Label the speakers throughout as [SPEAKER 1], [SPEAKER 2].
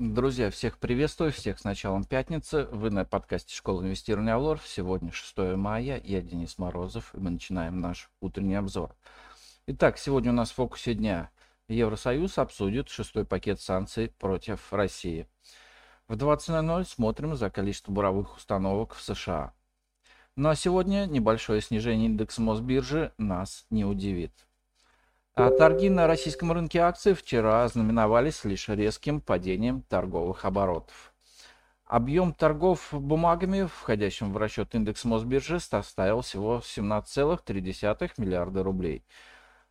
[SPEAKER 1] Друзья, всех приветствую, всех с началом пятницы. Вы на подкасте «Школа инвестирования Алор». Сегодня 6 мая, я Денис Морозов, и мы начинаем наш утренний обзор. Итак, сегодня у нас в фокусе дня Евросоюз обсудит шестой пакет санкций против России. В 20.00 смотрим за количество буровых установок в США. Ну а сегодня небольшое снижение индекса Мосбиржи нас не удивит. А торги на российском рынке акций вчера знаменовались лишь резким падением торговых оборотов. Объем торгов бумагами, входящим в расчет индекс Мосбиржи, составил всего 17,3 миллиарда рублей.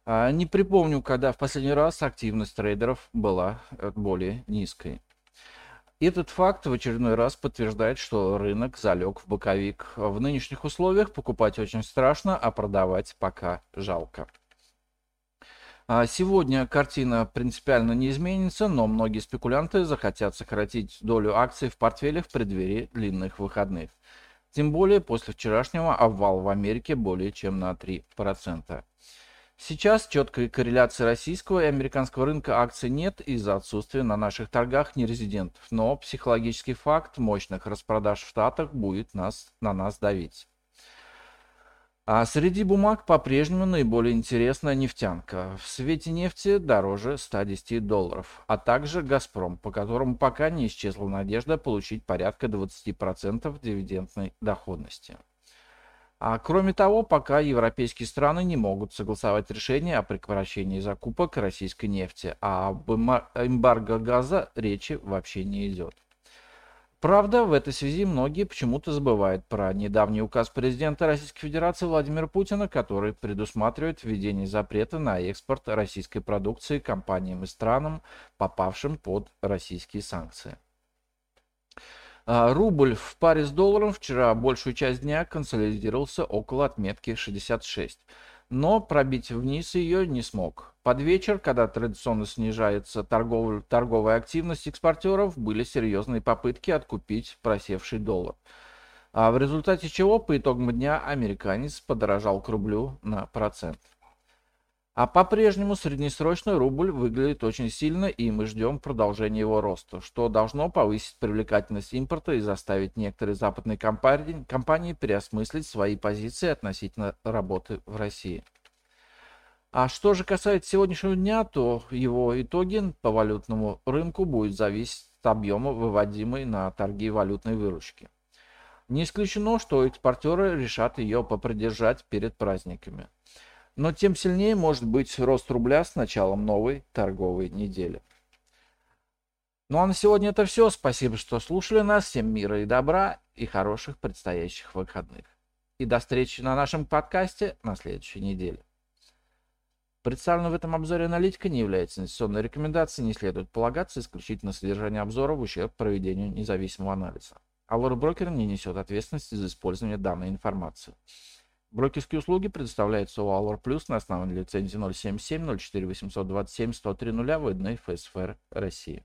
[SPEAKER 1] А не припомню, когда в последний раз активность трейдеров была э, более низкой. Этот факт в очередной раз подтверждает, что рынок залег в боковик. В нынешних условиях покупать очень страшно, а продавать пока жалко. А сегодня картина принципиально не изменится, но многие спекулянты захотят сократить долю акций в портфелях в преддверии длинных выходных. Тем более после вчерашнего обвала в Америке более чем на 3%. Сейчас четкой корреляции российского и американского рынка акций нет из-за отсутствия на наших торгах нерезидентов, но психологический факт мощных распродаж в Штатах будет нас, на нас давить. А среди бумаг по-прежнему наиболее интересная нефтянка. В свете нефти дороже 110 долларов, а также «Газпром», по которому пока не исчезла надежда получить порядка 20% дивидендной доходности. А кроме того, пока европейские страны не могут согласовать решение о прекращении закупок российской нефти, а об эмбарго газа речи вообще не идет. Правда, в этой связи многие почему-то забывают про недавний указ президента Российской Федерации Владимира Путина, который предусматривает введение запрета на экспорт российской продукции компаниям и странам, попавшим под российские санкции. А, рубль в паре с долларом вчера большую часть дня консолидировался около отметки 66 но пробить вниз ее не смог. Под вечер, когда традиционно снижается торговая, торговая активность экспортеров, были серьезные попытки откупить просевший доллар. А в результате чего по итогам дня американец подорожал к рублю на процент. А по-прежнему среднесрочный рубль выглядит очень сильно, и мы ждем продолжения его роста, что должно повысить привлекательность импорта и заставить некоторые западные компании, компании переосмыслить свои позиции относительно работы в России. А что же касается сегодняшнего дня, то его итоги по валютному рынку будут зависеть от объема выводимой на торги валютной выручки. Не исключено, что экспортеры решат ее попридержать перед праздниками но тем сильнее может быть рост рубля с началом новой торговой недели. Ну а на сегодня это все. Спасибо, что слушали нас. Всем мира и добра и хороших предстоящих выходных. И до встречи на нашем подкасте на следующей неделе. Представленная в этом обзоре аналитика не является инвестиционной рекомендацией, не следует полагаться исключительно содержание обзора в ущерб проведению независимого анализа. Allure Broker не несет ответственности за использование данной информации. Брокерские услуги предоставляются у Allure Plus на основании лицензии 077 04 827 103 выданной ФСФР России.